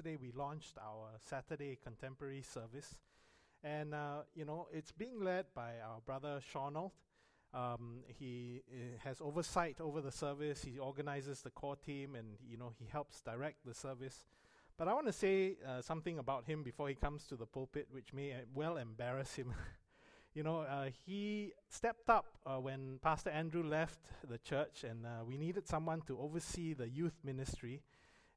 yesterday we launched our Saturday contemporary service. And, uh, you know, it's being led by our brother Shaunold. Um, he uh, has oversight over the service. He organizes the core team and, you know, he helps direct the service. But I want to say uh, something about him before he comes to the pulpit, which may well embarrass him. you know, uh, he stepped up uh, when Pastor Andrew left the church, and uh, we needed someone to oversee the youth ministry.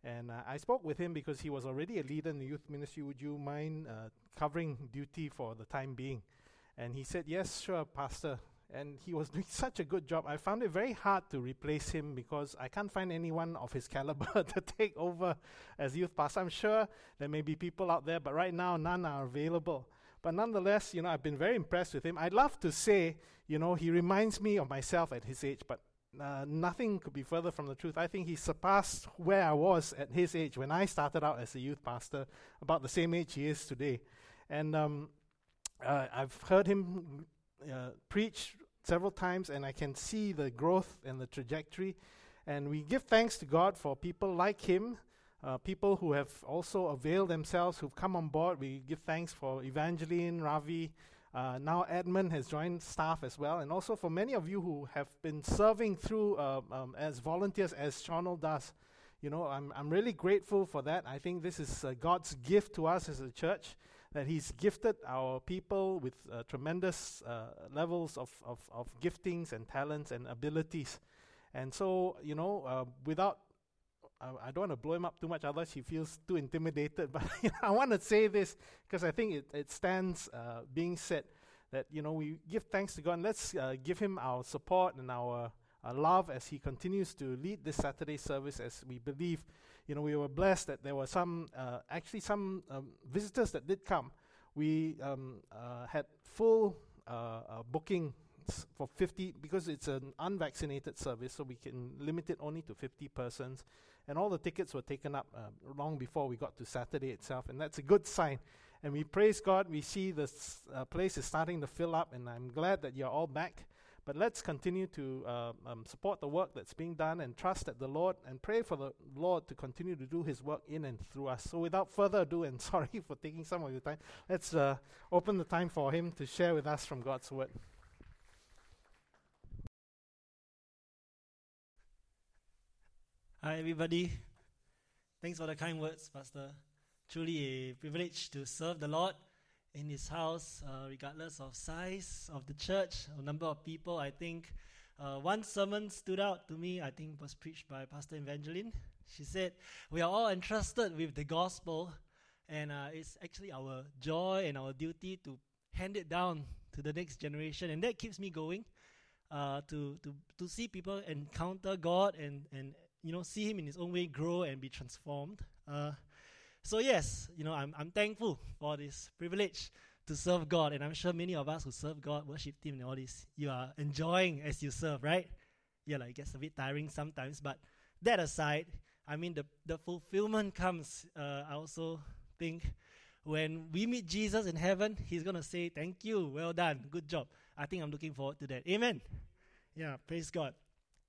And uh, I spoke with him because he was already a leader in the youth ministry. Would you mind uh, covering duty for the time being? And he said, Yes, sure, Pastor. And he was doing such a good job. I found it very hard to replace him because I can't find anyone of his caliber to take over as youth pastor. I'm sure there may be people out there, but right now none are available. But nonetheless, you know, I've been very impressed with him. I'd love to say, you know, he reminds me of myself at his age, but uh, nothing could be further from the truth. I think he surpassed where I was at his age when I started out as a youth pastor, about the same age he is today. And um, uh, I've heard him uh, preach several times, and I can see the growth and the trajectory. And we give thanks to God for people like him, uh, people who have also availed themselves, who've come on board. We give thanks for Evangeline, Ravi, uh, now Edmund has joined staff as well, and also for many of you who have been serving through uh, um, as volunteers, as Shonal does. You know, I'm, I'm really grateful for that. I think this is uh, God's gift to us as a church, that He's gifted our people with uh, tremendous uh, levels of, of, of giftings and talents and abilities. And so, you know, uh, without I, don't want to blow him up too much, otherwise he feels too intimidated. But I want to say this because I think it, it stands uh, being said that you know we give thanks to God and let's uh, give him our support and our, our love as he continues to lead this Saturday service. As we believe, you know, we were blessed that there were some uh, actually some um, visitors that did come. We um, uh, had full uh, uh, booking for 50 because it's an unvaccinated service so we can limit it only to 50 persons. And all the tickets were taken up uh, long before we got to saturday itself and that's a good sign. And we praise god we see this uh, place is starting to fill up and i'm glad that you're all back. But let's continue to uh, um, support the work that's being done and trust that the lord and pray for the lord to continue to do his work in and through us. So without further ado and sorry for taking some of your time let's uh, open the time for him to share with us from god's word Hi, everybody. Thanks for the kind words, Pastor. Truly a privilege to serve the Lord in His house, uh, regardless of size of the church or number of people. I think uh, one sermon stood out to me. I think was preached by Pastor Evangeline. She said, "We are all entrusted with the gospel, and uh, it's actually our joy and our duty to hand it down to the next generation, and that keeps me going." Uh, to, to, to see people encounter God and, and you know, see him in his own way grow and be transformed. Uh, so yes, you know, I'm, I'm thankful for this privilege to serve God, and I'm sure many of us who serve God, worship Him, and all this, you are enjoying as you serve, right? Yeah, like it gets a bit tiring sometimes, but that aside, I mean, the the fulfillment comes. Uh, I also think when we meet Jesus in heaven, He's gonna say, "Thank you, well done, good job." I think I'm looking forward to that. Amen. Yeah, praise God.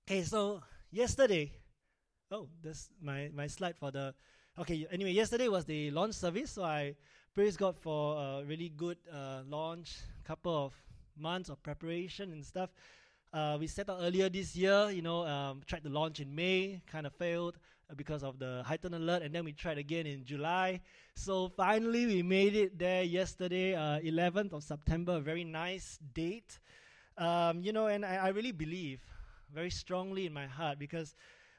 Okay, so yesterday Oh, that's my, my slide for the. Okay, anyway, yesterday was the launch service, so I praise God for a really good uh, launch, couple of months of preparation and stuff. Uh, we set out earlier this year, you know, um, tried to launch in May, kind of failed uh, because of the heightened alert, and then we tried again in July. So finally, we made it there yesterday, uh, 11th of September, very nice date. Um, you know, and I, I, really believe very strongly in my heart because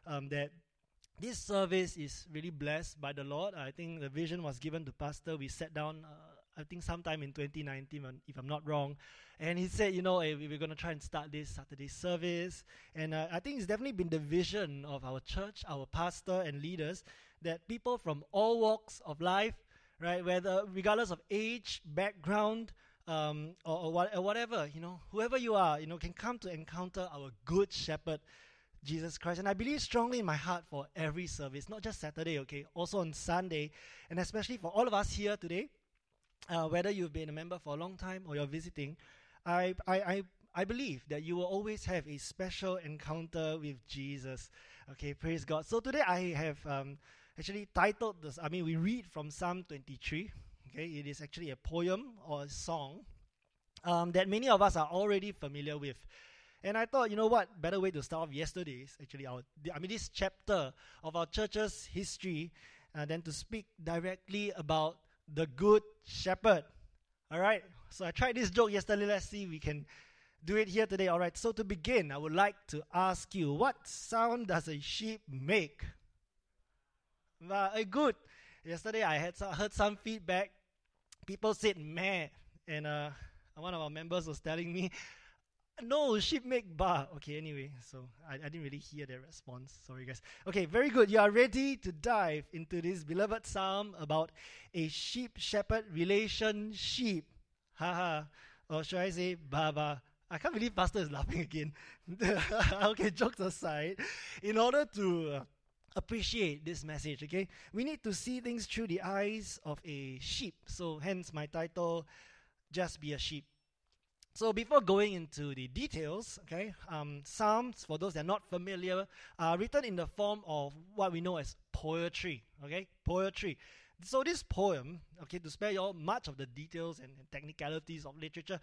um, that this service is really blessed by the Lord. I think the vision was given to Pastor. We sat down, uh, I think sometime in 2019, if I'm not wrong. And he said, you know, hey, we're going to try and start this Saturday service. And uh, I think it's definitely been the vision of our church, our pastor, and leaders that people from all walks of life, right, whether regardless of age, background, um, or, or, what, or whatever, you know, whoever you are, you know, can come to encounter our good shepherd Jesus Christ. And I believe strongly in my heart for every service, not just Saturday, okay, also on Sunday, and especially for all of us here today, uh, whether you've been a member for a long time or you're visiting, I, I, I, I believe that you will always have a special encounter with Jesus. Okay, praise God. So today I have um, actually titled this. I mean, we read from Psalm 23. Okay, it is actually a poem or a song um, that many of us are already familiar with. And I thought, you know what, better way to start off yesterday's actually our, I mean, this chapter of our church's history, uh, than to speak directly about the good shepherd. All right. So I tried this joke yesterday. Let's see we can do it here today. All right. So to begin, I would like to ask you, what sound does a sheep make? Uh, a good. Yesterday I had some, heard some feedback. People said meh, and uh, one of our members was telling me, no, sheep make bar. Okay, anyway, so I, I didn't really hear their response. Sorry, guys. Okay, very good. You are ready to dive into this beloved psalm about a sheep shepherd relationship. Haha. or should I say, Baba? I can't believe Pastor is laughing again. okay, jokes aside, in order to uh, appreciate this message, okay, we need to see things through the eyes of a sheep. So, hence my title, Just Be a Sheep. So before going into the details, okay, um, Psalms, for those that are not familiar, are written in the form of what we know as poetry, okay, poetry. So this poem, okay, to spare you all much of the details and technicalities of literature,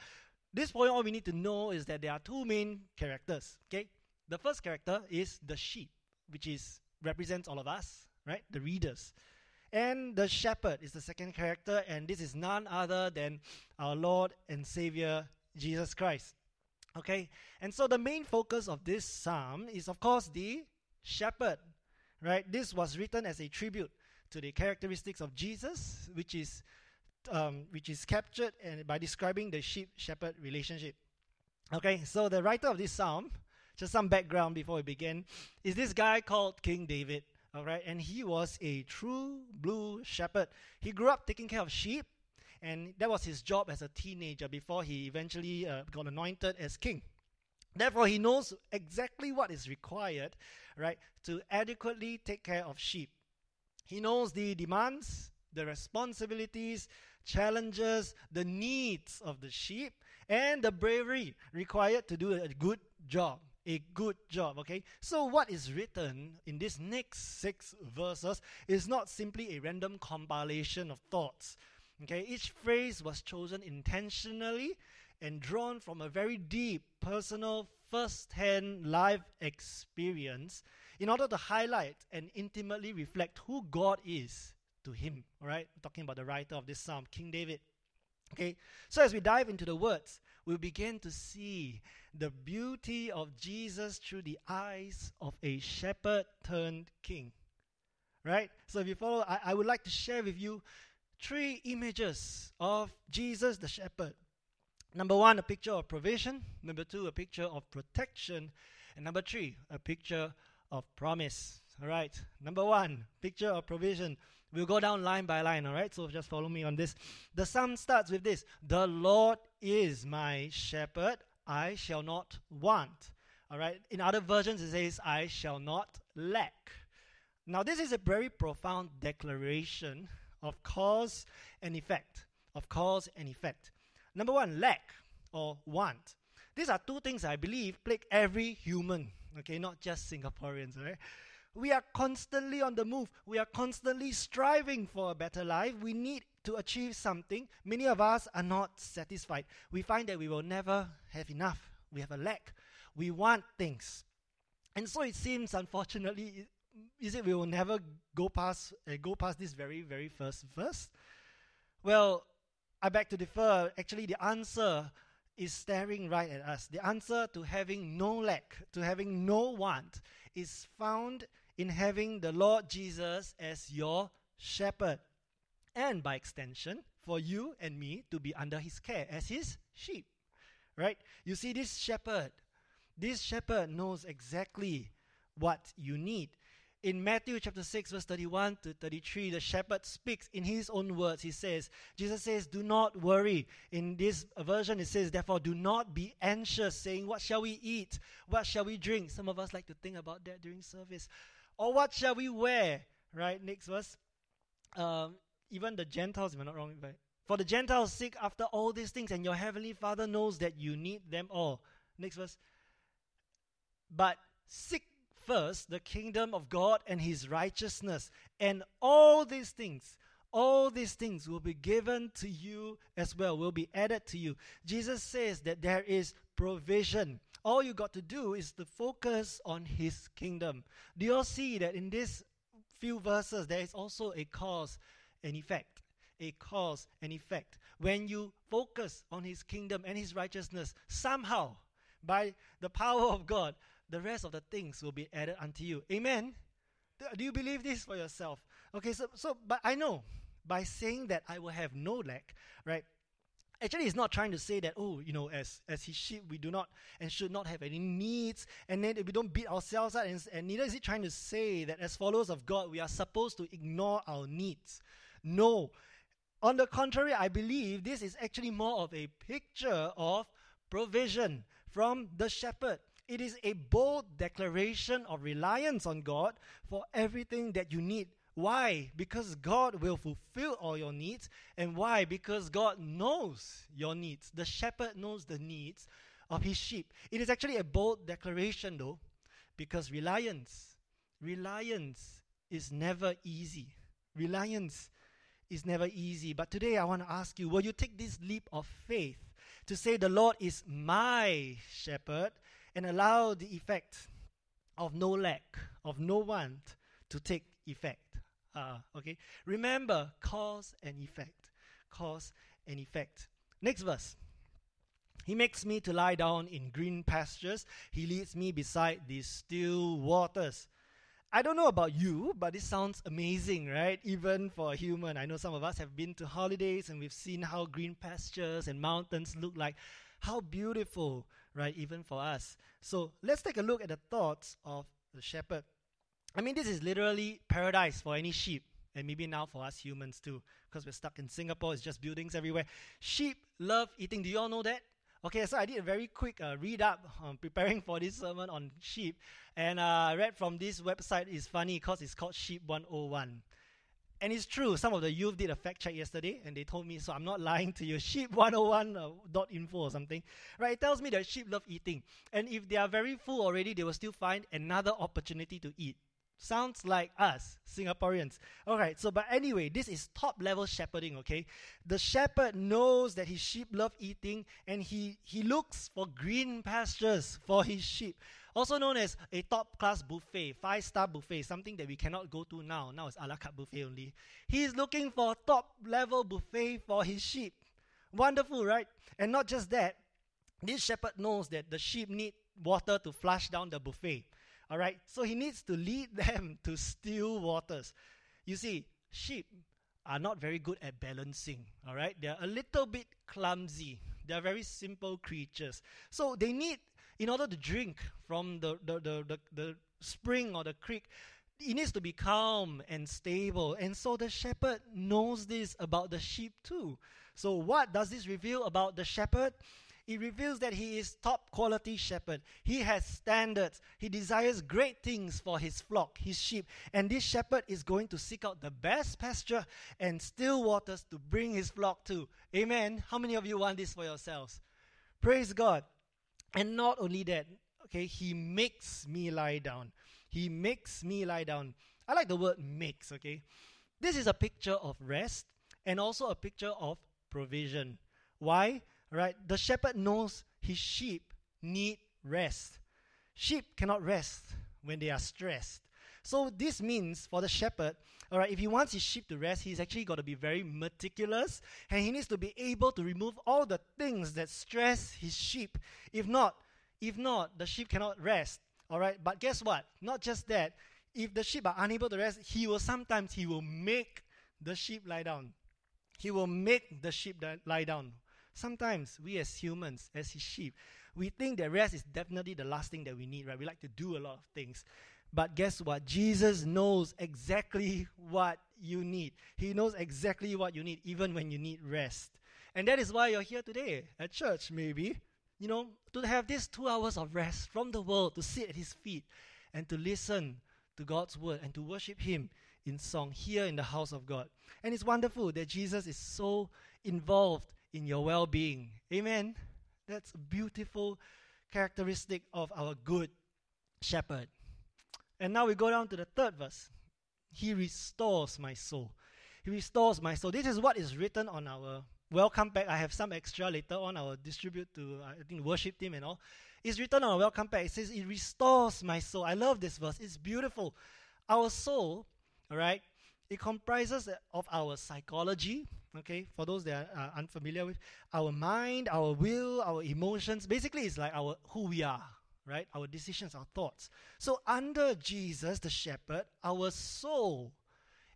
this poem, all we need to know is that there are two main characters, okay. The first character is the sheep, which is represents all of us, right, the readers. And the shepherd is the second character, and this is none other than our Lord and Savior Jesus Christ. Okay, and so the main focus of this psalm is, of course, the shepherd, right? This was written as a tribute to the characteristics of Jesus, which is um, which is captured and by describing the sheep-shepherd relationship. Okay, so the writer of this psalm, just some background before we begin, is this guy called King David. All right, and he was a true blue shepherd. He grew up taking care of sheep and that was his job as a teenager before he eventually uh, got anointed as king. Therefore, he knows exactly what is required, right, to adequately take care of sheep. He knows the demands, the responsibilities, challenges, the needs of the sheep, and the bravery required to do a good job. A good job, okay? So, what is written in these next six verses is not simply a random compilation of thoughts Okay, each phrase was chosen intentionally and drawn from a very deep, personal, first hand life experience in order to highlight and intimately reflect who God is to him. All right, talking about the writer of this psalm, King David. Okay, so as we dive into the words, we begin to see the beauty of Jesus through the eyes of a shepherd turned king. Right? So if you follow, I, I would like to share with you three images of Jesus the shepherd. Number one, a picture of provision. Number two, a picture of protection. And number three, a picture of promise. All right. Number one, picture of provision. We'll go down line by line. All right. So just follow me on this. The psalm starts with this The Lord is my shepherd. I shall not want. All right. In other versions, it says, I shall not lack. Now, this is a very profound declaration of cause and effect. Of cause and effect. Number one, lack or want. These are two things I believe plague every human, okay, not just Singaporeans, right? We are constantly on the move. We are constantly striving for a better life. We need to achieve something. Many of us are not satisfied. We find that we will never have enough. We have a lack. We want things. And so it seems, unfortunately, is it we will never go past uh, go past this very very first verse? Well, I beg to differ. Actually, the answer is staring right at us. The answer to having no lack, to having no want, is found in having the Lord Jesus as your shepherd, and by extension, for you and me to be under His care as His sheep. Right? You see, this shepherd, this shepherd knows exactly what you need in Matthew chapter 6, verse 31 to 33, the shepherd speaks in his own words. He says, Jesus says, Do not worry. In this version, it says, Therefore, do not be anxious, saying, What shall we eat? What shall we drink? Some of us like to think about that during service. Or what shall we wear? Right? Next verse. Um, even the Gentiles, if I'm not wrong, but for the Gentiles seek after all these things, and your heavenly Father knows that you need them all. Next verse. But seek first the kingdom of God and his righteousness, and all these things, all these things will be given to you as well, will be added to you. Jesus says that there is provision. All you got to do is to focus on his kingdom. Do you all see that in these few verses there is also a cause and effect? A cause and effect. When you focus on his kingdom and his righteousness, somehow, by the power of God, the rest of the things will be added unto you. Amen. Do you believe this for yourself? Okay, so so but I know by saying that I will have no lack, right? Actually, he's not trying to say that, oh, you know, as, as his sheep, we do not and should not have any needs, and then we don't beat ourselves up, and, and neither is he trying to say that as followers of God, we are supposed to ignore our needs. No. On the contrary, I believe this is actually more of a picture of provision from the shepherd. It is a bold declaration of reliance on God for everything that you need why? Because God will fulfill all your needs. And why? Because God knows your needs. The shepherd knows the needs of his sheep. It is actually a bold declaration, though, because reliance, reliance is never easy. Reliance is never easy. But today I want to ask you will you take this leap of faith to say, The Lord is my shepherd, and allow the effect of no lack, of no want to take effect? Uh, okay. Remember cause and effect. Cause and effect. Next verse. He makes me to lie down in green pastures. He leads me beside these still waters. I don't know about you, but this sounds amazing, right? Even for a human. I know some of us have been to holidays and we've seen how green pastures and mountains look like. How beautiful, right? Even for us. So let's take a look at the thoughts of the shepherd. I mean, this is literally paradise for any sheep, and maybe now for us humans too, because we're stuck in Singapore, it's just buildings everywhere. Sheep love eating. Do you all know that? Okay, so I did a very quick uh, read up um, preparing for this sermon on sheep, and uh, I read from this website. It's funny because it's called Sheep 101. And it's true, some of the youth did a fact check yesterday and they told me, so I'm not lying to you, sheep101.info uh, or something. Right, it tells me that sheep love eating. And if they are very full already, they will still find another opportunity to eat. Sounds like us, Singaporeans. All right, so but anyway, this is top level shepherding, okay? The shepherd knows that his sheep love eating and he, he looks for green pastures for his sheep. Also known as a top class buffet, five star buffet, something that we cannot go to now. Now it's a la carte buffet only. He is looking for top level buffet for his sheep. Wonderful, right? And not just that, this shepherd knows that the sheep need water to flush down the buffet. All right, so he needs to lead them to still waters. You see, sheep are not very good at balancing. All right, they're a little bit clumsy. They're very simple creatures. So they need, in order to drink from the, the, the, the, the spring or the creek, it needs to be calm and stable. And so the shepherd knows this about the sheep too. So, what does this reveal about the shepherd? it reveals that he is top quality shepherd. He has standards. He desires great things for his flock, his sheep. And this shepherd is going to seek out the best pasture and still waters to bring his flock to. Amen. How many of you want this for yourselves? Praise God. And not only that, okay, he makes me lie down. He makes me lie down. I like the word makes, okay? This is a picture of rest and also a picture of provision. Why? right? The shepherd knows his sheep need rest. Sheep cannot rest when they are stressed. So this means for the shepherd, all right, if he wants his sheep to rest, he's actually got to be very meticulous and he needs to be able to remove all the things that stress his sheep. If not, if not, the sheep cannot rest. All right, but guess what? Not just that. If the sheep are unable to rest, he will sometimes he will make the sheep lie down. He will make the sheep lie down. Sometimes we as humans, as his sheep, we think that rest is definitely the last thing that we need, right? We like to do a lot of things. But guess what? Jesus knows exactly what you need. He knows exactly what you need, even when you need rest. And that is why you're here today at church, maybe. You know, to have these two hours of rest from the world, to sit at His feet and to listen to God's word and to worship Him in song here in the house of God. And it's wonderful that Jesus is so involved in your well being. Amen. That's a beautiful characteristic of our good shepherd. And now we go down to the third verse. He restores my soul. He restores my soul. This is what is written on our welcome pack. I have some extra later on. I will distribute to uh, I think worship team and all. It's written on our welcome pack. It says it restores my soul. I love this verse. It's beautiful. Our soul, all right, it comprises of our psychology. Okay, for those that are uh, unfamiliar with our mind, our will, our emotions. Basically, it's like our who we are, right? Our decisions, our thoughts. So under Jesus, the shepherd, our soul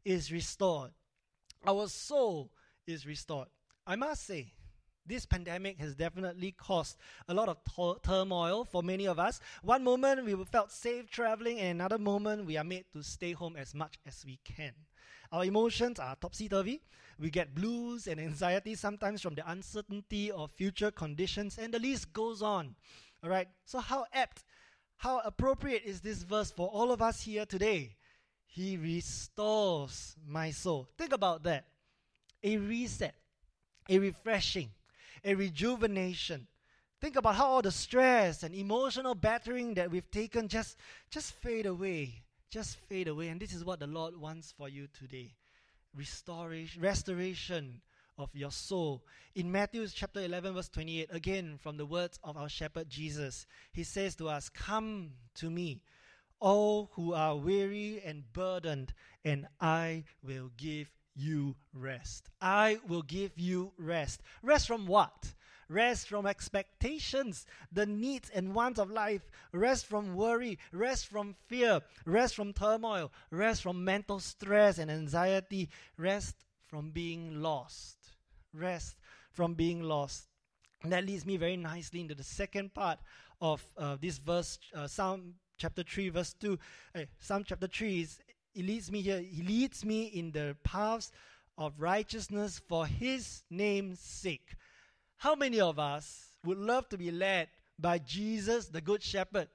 is restored. Our soul is restored. I must say, this pandemic has definitely caused a lot of to- turmoil for many of us. One moment we felt safe traveling, and another moment we are made to stay home as much as we can. Our emotions are topsy turvy. We get blues and anxiety sometimes from the uncertainty of future conditions, and the list goes on. All right, so how apt, how appropriate is this verse for all of us here today? He restores my soul. Think about that. A reset a refreshing, a rejuvenation. Think about how all the stress and emotional battering that we've taken just, just fade away. Just fade away. And this is what the Lord wants for you today. Restoration, restoration of your soul. In Matthew chapter 11, verse 28, again from the words of our shepherd Jesus, he says to us, Come to me, all who are weary and burdened, and I will give you rest. I will give you rest. Rest from what? Rest from expectations, the needs and wants of life. Rest from worry. Rest from fear. Rest from turmoil. Rest from mental stress and anxiety. Rest from being lost. Rest from being lost. And that leads me very nicely into the second part of uh, this verse, uh, Psalm chapter 3, verse 2. Uh, Psalm chapter 3 is he leads me here. He leads me in the paths of righteousness for his name's sake. How many of us would love to be led by Jesus, the Good Shepherd?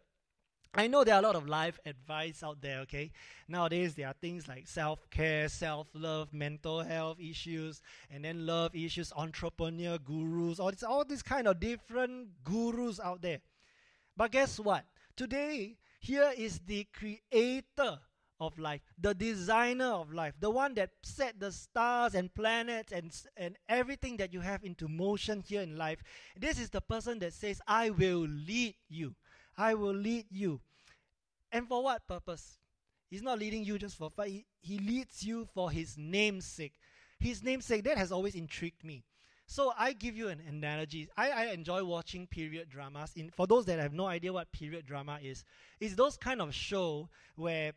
I know there are a lot of life advice out there, okay? Nowadays, there are things like self care, self love, mental health issues, and then love issues, entrepreneur gurus, all this, all these kind of different gurus out there. But guess what? Today, here is the creator of life, the designer of life, the one that set the stars and planets and, and everything that you have into motion here in life. This is the person that says, I will lead you. I will lead you. And for what purpose? He's not leading you just for fun. He, he leads you for his name's sake. His name's sake, that has always intrigued me. So I give you an analogy. I, I enjoy watching period dramas. In, for those that have no idea what period drama is, it's those kind of show where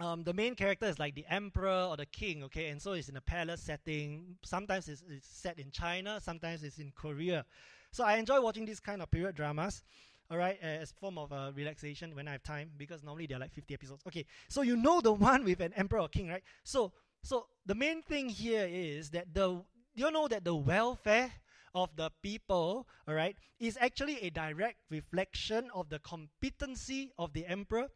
um, the main character is like the emperor or the king, okay, and so it's in a palace setting. Sometimes it's, it's set in China, sometimes it's in Korea. So I enjoy watching these kind of period dramas, all right, as form of uh, relaxation when I have time, because normally they're like 50 episodes. Okay, so you know the one with an emperor or king, right? So, so the main thing here is that the you know that the welfare of the people, all right, is actually a direct reflection of the competency of the emperor.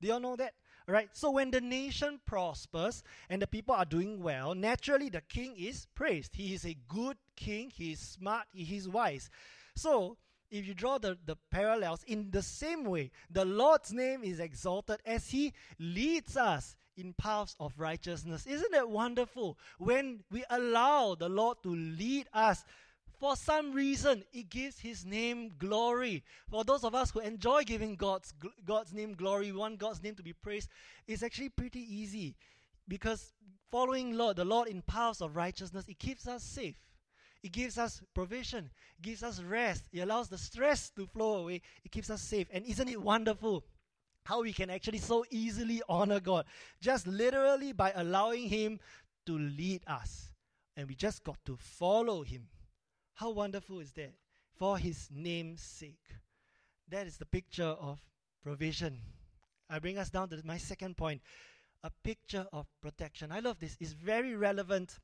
Do you all know that? All right. So when the nation prospers and the people are doing well, naturally the king is praised. He is a good king, he is smart, he is wise. So if you draw the, the parallels, in the same way, the Lord's name is exalted as he leads us in paths of righteousness. Isn't it wonderful when we allow the Lord to lead us for some reason, it gives His name glory. For those of us who enjoy giving God's, God's name glory, we want God's name to be praised, it's actually pretty easy. Because following Lord, the Lord in paths of righteousness, it keeps us safe. It gives us provision, it gives us rest, it allows the stress to flow away, it keeps us safe. And isn't it wonderful how we can actually so easily honor God? Just literally by allowing Him to lead us. And we just got to follow Him. How wonderful is that? For his name's sake. That is the picture of provision. I bring us down to my second point a picture of protection. I love this. It's very relevant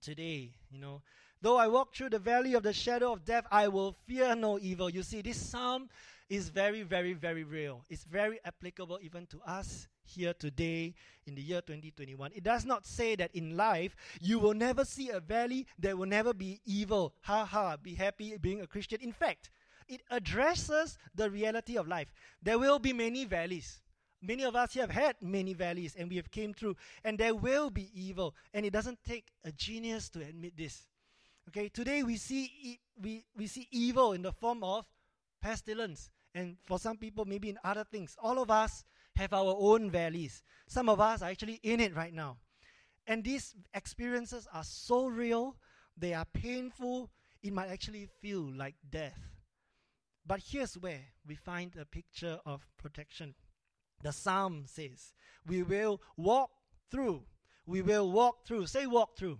today. You know, though I walk through the valley of the shadow of death, I will fear no evil. You see, this psalm is very, very, very real. It's very applicable even to us here today in the year 2021. It does not say that in life you will never see a valley, there will never be evil. Ha ha, be happy being a Christian. In fact, it addresses the reality of life. There will be many valleys, Many of us have had many valleys and we have came through and there will be evil and it doesn't take a genius to admit this. Okay, today we see e- we, we see evil in the form of pestilence and for some people maybe in other things. All of us have our own valleys. Some of us are actually in it right now. And these experiences are so real, they are painful, it might actually feel like death. But here's where we find a picture of protection. The psalm says, We will walk through. We will walk through. Say, walk through.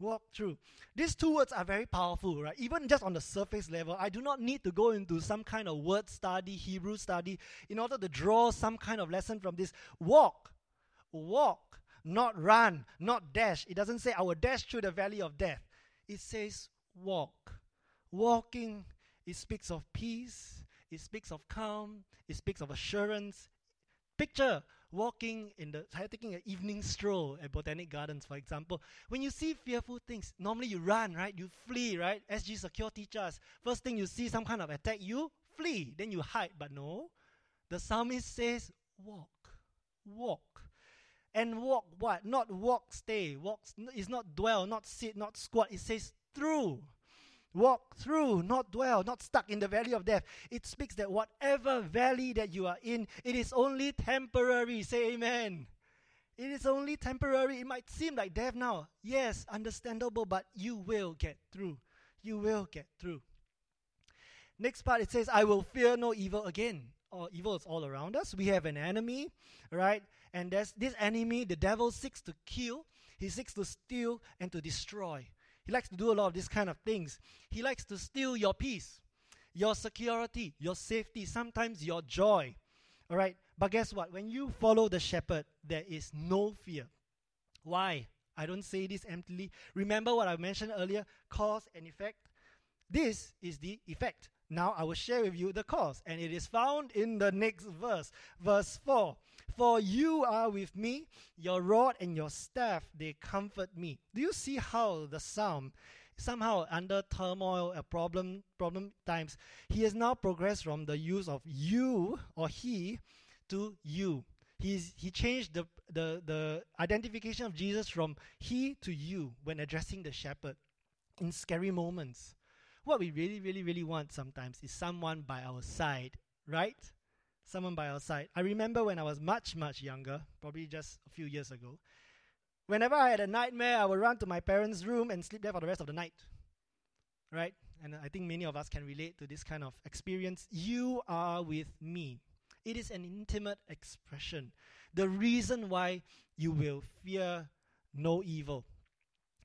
Walk through. These two words are very powerful, right? Even just on the surface level, I do not need to go into some kind of word study, Hebrew study, in order to draw some kind of lesson from this. Walk. Walk. Not run, not dash. It doesn't say I will dash through the valley of death. It says walk. Walking, it speaks of peace, it speaks of calm, it speaks of assurance. Picture walking in the taking an evening stroll at Botanic Gardens, for example. When you see fearful things, normally you run, right? You flee, right? SG Secure teaches First thing you see some kind of attack, you flee, then you hide. But no, the psalmist says, walk, walk. And walk what? Not walk, stay. Walk is not dwell, not sit, not squat. It says through. Walk through, not dwell, not stuck in the valley of death. It speaks that whatever valley that you are in, it is only temporary. Say amen. It is only temporary. It might seem like death now. Yes, understandable, but you will get through. You will get through. Next part it says, I will fear no evil again. Or evil is all around us. We have an enemy, right? And there's this enemy, the devil seeks to kill, he seeks to steal and to destroy. He likes to do a lot of these kind of things. He likes to steal your peace, your security, your safety, sometimes your joy. All right? But guess what? When you follow the shepherd, there is no fear. Why? I don't say this emptily. Remember what I mentioned earlier cause and effect? This is the effect. Now I will share with you the cause, and it is found in the next verse, verse 4. For you are with me, your rod and your staff, they comfort me. Do you see how the psalm, somehow under turmoil, a problem, problem times, he has now progressed from the use of you or he to you. He's, he changed the, the, the identification of Jesus from he to you when addressing the shepherd in scary moments what we really, really, really want sometimes is someone by our side, right? Someone by our side. I remember when I was much, much younger, probably just a few years ago, whenever I had a nightmare, I would run to my parents' room and sleep there for the rest of the night, right? And I think many of us can relate to this kind of experience. You are with me. It is an intimate expression. The reason why you will fear no evil.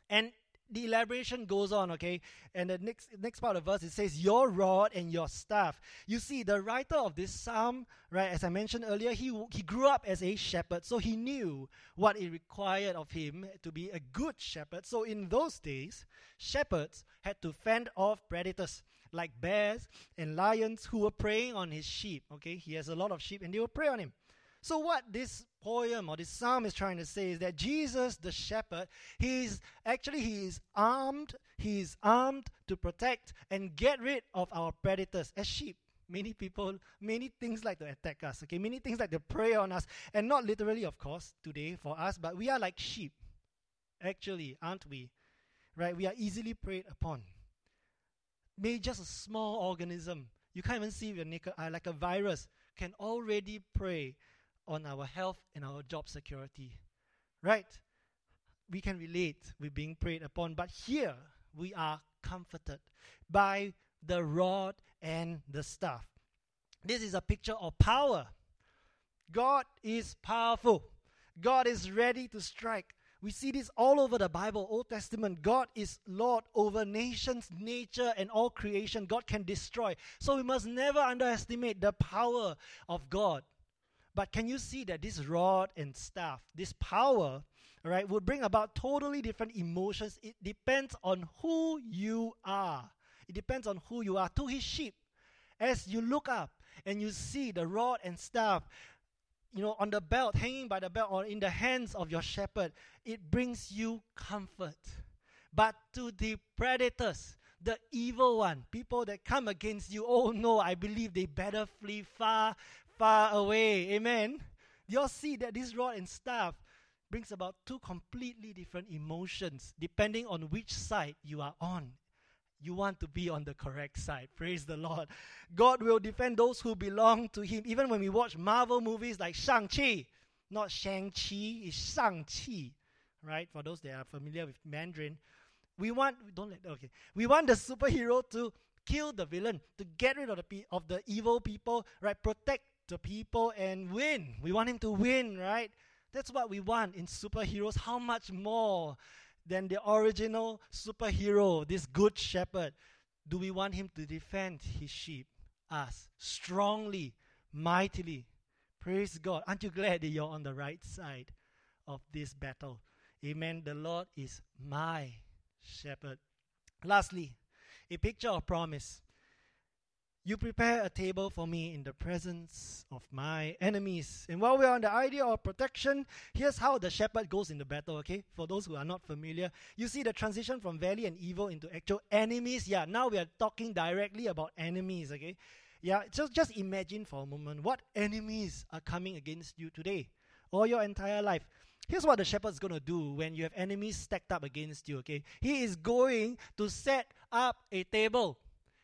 And the elaboration goes on, okay? And the next next part of verse it says, Your rod and your staff. You see, the writer of this psalm, right, as I mentioned earlier, he he grew up as a shepherd, so he knew what it required of him to be a good shepherd. So in those days, shepherds had to fend off predators like bears and lions who were preying on his sheep. Okay, he has a lot of sheep and they will prey on him. So, what this poem or this psalm is trying to say is that Jesus, the shepherd, he's actually he is armed. He is armed to protect and get rid of our predators as sheep. Many people, many things like to attack us. Okay, many things like to prey on us, and not literally, of course, today for us, but we are like sheep. Actually, aren't we? Right? We are easily preyed upon. Maybe just a small organism you can't even see with your naked eye, like a virus, can already prey on our health and our job security. Right? We can relate with being preyed upon, but here we are comforted by the rod and the staff. This is a picture of power. God is powerful. God is ready to strike. We see this all over the Bible, Old Testament. God is Lord over nations, nature, and all creation. God can destroy. So we must never underestimate the power of God. But can you see that this rod and staff, this power, right, would bring about totally different emotions? It depends on who you are. It depends on who you are. To his sheep, as you look up and you see the rod and staff, you know, on the belt, hanging by the belt, or in the hands of your shepherd, it brings you comfort. But to the predators, the evil one, people that come against you, oh no, I believe they better flee far, far away. Amen. You all see that this rod and staff brings about two completely different emotions depending on which side you are on. You want to be on the correct side. Praise the Lord. God will defend those who belong to Him. Even when we watch Marvel movies like Shang-Chi, not Shang-Chi, it's Shang-Chi, right? For those that are familiar with Mandarin, we want, don't let, okay, we want the superhero to kill the villain, to get rid of the, of the evil people, right? Protect the people and win. We want him to win, right? That's what we want in superheroes. How much more than the original superhero, this good shepherd, do we want him to defend his sheep, us, strongly, mightily? Praise God. Aren't you glad that you're on the right side of this battle? Amen. The Lord is my shepherd. Lastly, a picture of promise. You prepare a table for me in the presence of my enemies. And while we're on the idea of protection, here's how the shepherd goes in the battle, okay? For those who are not familiar, you see the transition from valley and evil into actual enemies. Yeah, now we are talking directly about enemies, okay? Yeah, just, just imagine for a moment what enemies are coming against you today or your entire life. Here's what the shepherd's going to do when you have enemies stacked up against you, okay? He is going to set up a table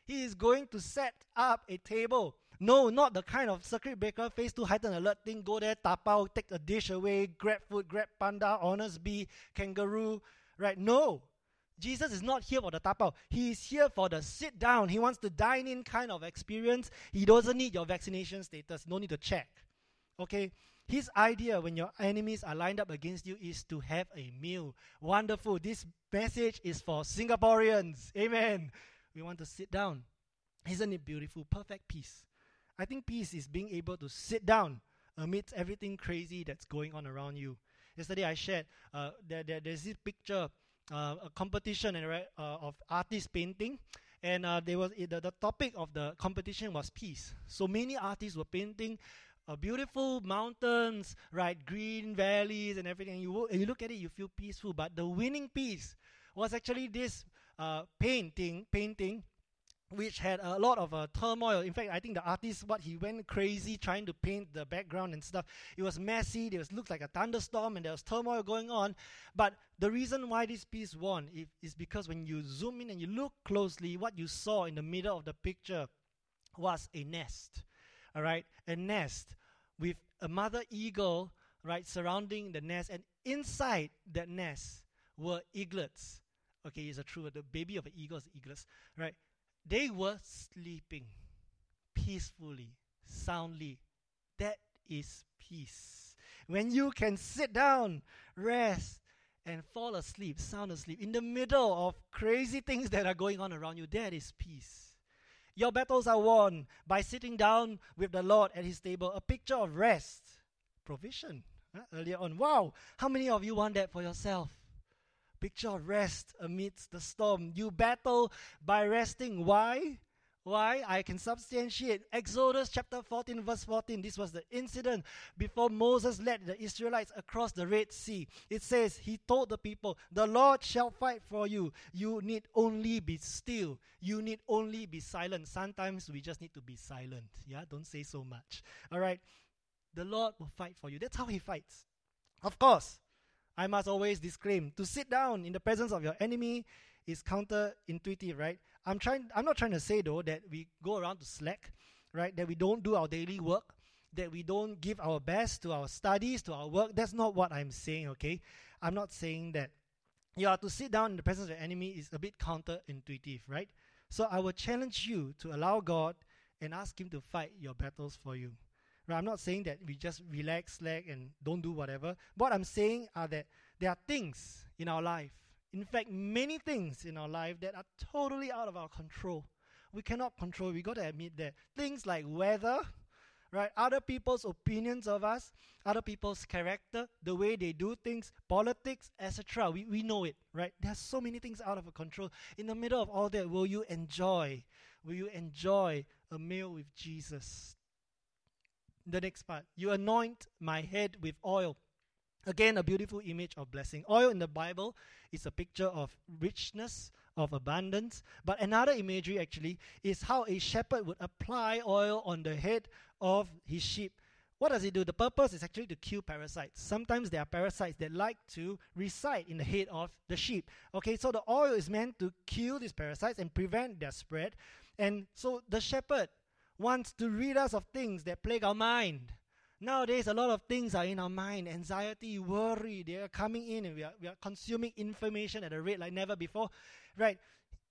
he is going to set up a table. No, not the kind of circuit breaker, phase two heightened alert thing. Go there, tapao, take a dish away, grab food, grab panda, honest bee, kangaroo. Right? No. Jesus is not here for the tapao. He is here for the sit down. He wants to dine in kind of experience. He doesn't need your vaccination status. No need to check. Okay? His idea when your enemies are lined up against you is to have a meal. Wonderful. This message is for Singaporeans. Amen we want to sit down. Isn't it beautiful? Perfect peace. I think peace is being able to sit down amidst everything crazy that's going on around you. Yesterday I shared uh, there, there, there's this picture, uh, a competition uh, of artist painting, and uh, there was the, the topic of the competition was peace. So many artists were painting uh, beautiful mountains, right, green valleys and everything. And you, and you look at it, you feel peaceful. But the winning piece was actually this uh, painting, painting, which had a lot of uh, turmoil. In fact, I think the artist, what he went crazy trying to paint the background and stuff. It was messy. It was looked like a thunderstorm, and there was turmoil going on. But the reason why this piece won is, because when you zoom in and you look closely, what you saw in the middle of the picture was a nest. All right, a nest with a mother eagle right surrounding the nest, and inside that nest were eaglets Okay, it's a true the baby of an eagle is eaglets, right? They were sleeping peacefully, soundly. That is peace. When you can sit down, rest, and fall asleep, sound asleep, in the middle of crazy things that are going on around you, that is peace. Your battles are won by sitting down with the Lord at His table, a picture of rest, provision. Huh? Earlier on, wow, how many of you want that for yourself? Picture rest amidst the storm. You battle by resting. Why? Why? I can substantiate. Exodus chapter 14, verse 14. This was the incident before Moses led the Israelites across the Red Sea. It says, He told the people, The Lord shall fight for you. You need only be still. You need only be silent. Sometimes we just need to be silent. Yeah, don't say so much. All right. The Lord will fight for you. That's how He fights. Of course, I must always disclaim to sit down in the presence of your enemy is counterintuitive, right? I'm trying I'm not trying to say though that we go around to slack, right? That we don't do our daily work, that we don't give our best to our studies, to our work. That's not what I'm saying, okay? I'm not saying that you are to sit down in the presence of your enemy is a bit counterintuitive, right? So I will challenge you to allow God and ask Him to fight your battles for you. Right? I'm not saying that we just relax, slack, and don't do whatever. What I'm saying are that there are things in our life, in fact, many things in our life that are totally out of our control. We cannot control. We got to admit that things like weather, right? Other people's opinions of us, other people's character, the way they do things, politics, etc. We, we know it, right? There's so many things out of our control. In the middle of all that, will you enjoy? Will you enjoy a meal with Jesus? The next part. You anoint my head with oil. Again, a beautiful image of blessing. Oil in the Bible is a picture of richness, of abundance. But another imagery actually is how a shepherd would apply oil on the head of his sheep. What does it do? The purpose is actually to kill parasites. Sometimes there are parasites that like to reside in the head of the sheep. Okay, so the oil is meant to kill these parasites and prevent their spread. And so the shepherd wants to rid us of things that plague our mind. Nowadays, a lot of things are in our mind anxiety, worry, they are coming in and we are, we are consuming information at a rate like never before. Right?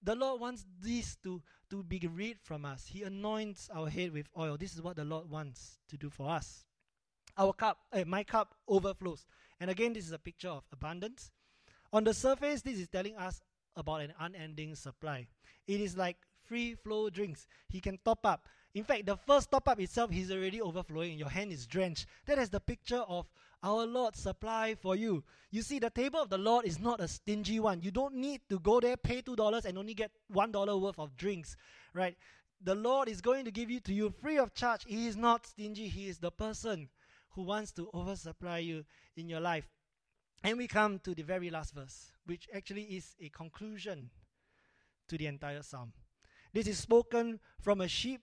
The Lord wants this to, to be rid from us. He anoints our head with oil. This is what the Lord wants to do for us. Our cup, eh, my cup overflows. And again, this is a picture of abundance. On the surface, this is telling us about an unending supply. It is like free flow drinks. He can top up. In fact, the first top up itself, is already overflowing. Your hand is drenched. That is the picture of our Lord's supply for you. You see, the table of the Lord is not a stingy one. You don't need to go there, pay $2 and only get $1 worth of drinks, right? The Lord is going to give you to you free of charge. He is not stingy. He is the person who wants to oversupply you in your life. And we come to the very last verse, which actually is a conclusion to the entire psalm. This is spoken from a sheep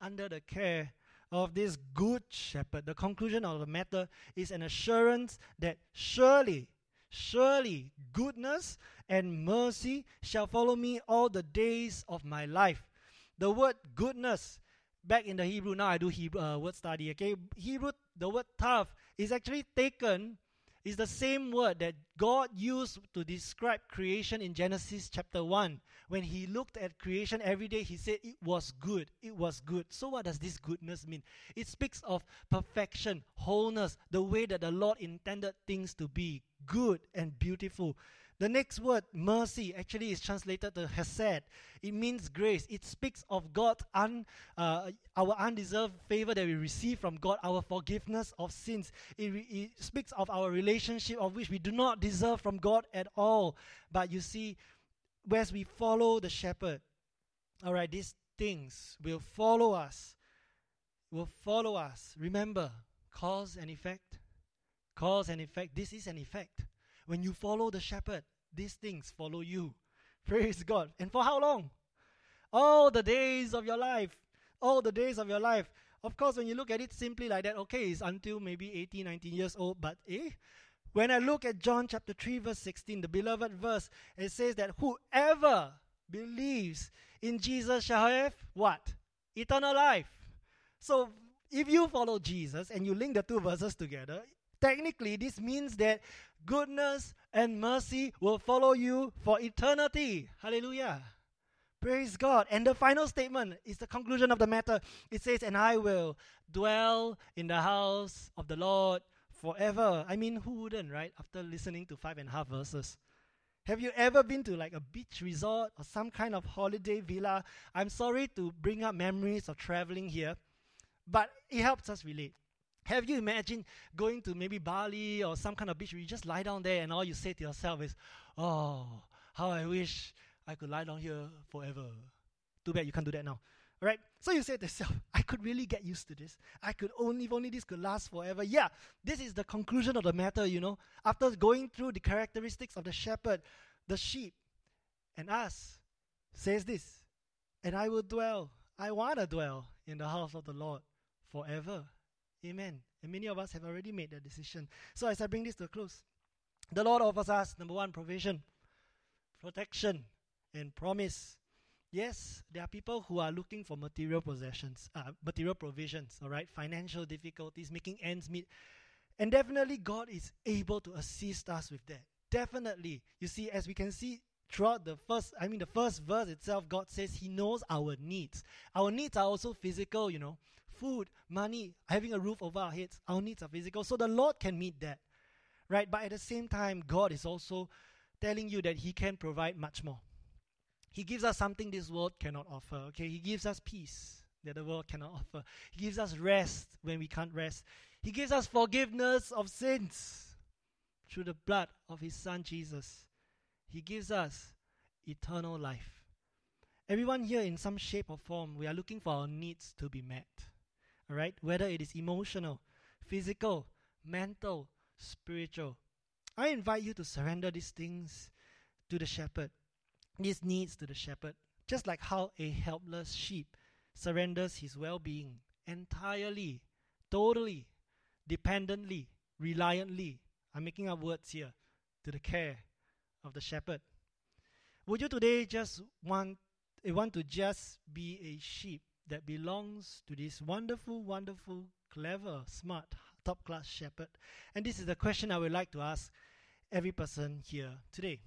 under the care of this good shepherd. The conclusion of the matter is an assurance that surely, surely goodness and mercy shall follow me all the days of my life. The word goodness, back in the Hebrew, now I do Hebrew uh, word study, okay? Hebrew, the word tov is actually taken is the same word that God used to describe creation in Genesis chapter 1. When he looked at creation every day, he said it was good. It was good. So, what does this goodness mean? It speaks of perfection, wholeness, the way that the Lord intended things to be good and beautiful. The next word, mercy, actually is translated to hesed. It means grace. It speaks of God, un, uh, our undeserved favor that we receive from God, our forgiveness of sins. It, it speaks of our relationship of which we do not deserve from God at all. But you see, as we follow the shepherd, all right, these things will follow us. Will follow us. Remember, cause and effect. Cause and effect. This is an effect. When you follow the shepherd, these things follow you. Praise God. And for how long? All the days of your life. All the days of your life. Of course, when you look at it simply like that, okay, it's until maybe 18, 19 years old, but eh? When I look at John chapter 3, verse 16, the beloved verse, it says that whoever believes in Jesus shall have what? Eternal life. So if you follow Jesus and you link the two verses together, technically this means that goodness and mercy will follow you for eternity. Hallelujah. Praise God. And the final statement is the conclusion of the matter. It says, And I will dwell in the house of the Lord forever. I mean, who wouldn't, right? After listening to five and a half verses. Have you ever been to like a beach resort or some kind of holiday villa? I'm sorry to bring up memories of traveling here, but it helps us relate. Have you imagined going to maybe Bali or some kind of beach where you just lie down there and all you say to yourself is, Oh, how I wish I could lie down here forever. Too bad you can't do that now. Right? So you say to yourself, I could really get used to this. I could only, if only this could last forever. Yeah, this is the conclusion of the matter, you know. After going through the characteristics of the shepherd, the sheep, and us, says this, and I will dwell, I want to dwell in the house of the Lord forever. Amen. And many of us have already made that decision. So as I bring this to a close, the Lord offers us number one, provision, protection, and promise. Yes, there are people who are looking for material possessions, uh, material provisions, all right, financial difficulties, making ends meet. And definitely, God is able to assist us with that. Definitely. You see, as we can see throughout the first, I mean, the first verse itself, God says He knows our needs. Our needs are also physical, you know food, money, having a roof over our heads. Our needs are physical. So the Lord can meet that. Right? But at the same time, God is also telling you that He can provide much more. He gives us something this world cannot offer. Okay, He gives us peace that the world cannot offer. He gives us rest when we can't rest. He gives us forgiveness of sins through the blood of His Son Jesus. He gives us eternal life. Everyone here, in some shape or form, we are looking for our needs to be met. All right, whether it is emotional, physical, mental, spiritual. I invite you to surrender these things to the shepherd. these needs to the shepherd, just like how a helpless sheep surrenders his well being entirely, totally, dependently, reliantly. I'm making up words here to the care of the shepherd. Would you today just want, eh, want to just be a sheep that belongs to this wonderful, wonderful, clever, smart, top class shepherd? And this is the question I would like to ask every person here today.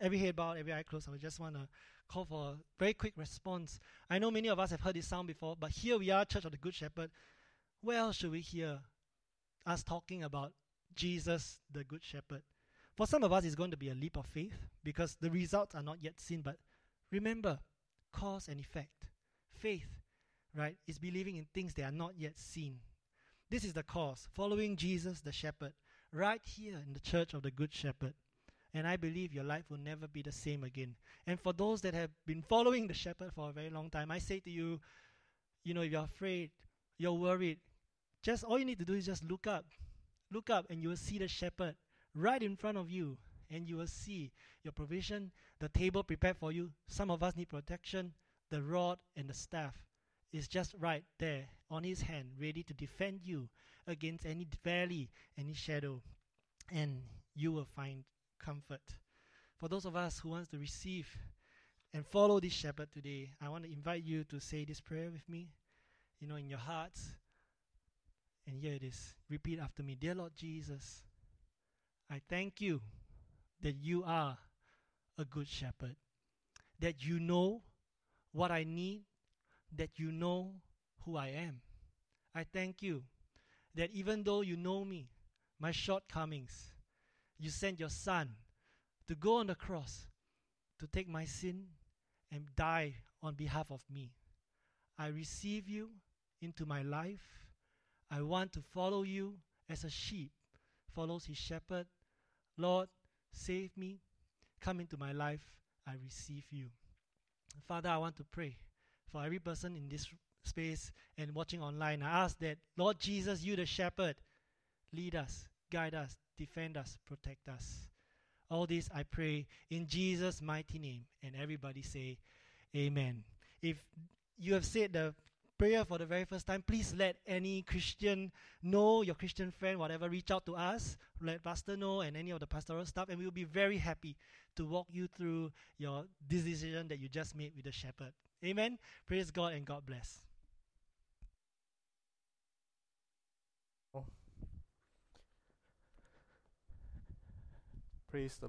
Every head bowed, every eye closed. I just want to call for a very quick response. I know many of us have heard this sound before, but here we are, Church of the Good Shepherd. Where else should we hear us talking about Jesus, the Good Shepherd? For some of us, it's going to be a leap of faith because the results are not yet seen. But remember, cause and effect. Faith, right, is believing in things that are not yet seen. This is the cause. Following Jesus, the shepherd, right here in the church of the Good Shepherd. And I believe your life will never be the same again. And for those that have been following the shepherd for a very long time, I say to you, you know, if you're afraid, you're worried, just all you need to do is just look up. Look up and you will see the shepherd right in front of you, and you will see your provision, the table prepared for you. Some of us need protection. The rod and the staff is just right there on his hand, ready to defend you against any valley, any shadow, and you will find comfort. For those of us who wants to receive and follow this shepherd today, I want to invite you to say this prayer with me. You know, in your hearts. And here it is. Repeat after me. Dear Lord Jesus, I thank you that you are a good shepherd, that you know what I need, that you know who I am. I thank you that even though you know me, my shortcomings, you sent your son to go on the cross to take my sin and die on behalf of me. I receive you into my life. I want to follow you as a sheep follows his shepherd Lord, save me. Come into my life. I receive you. Father, I want to pray for every person in this space and watching online. I ask that, Lord Jesus, you the shepherd, lead us, guide us, defend us, protect us. All this I pray in Jesus' mighty name. And everybody say, Amen. If you have said the prayer for the very first time, please let any Christian know, your Christian friend, whatever, reach out to us, let Pastor know and any of the pastoral staff, and we'll be very happy to walk you through your decision that you just made with the shepherd. Amen. Praise God and God bless. Oh. Praise the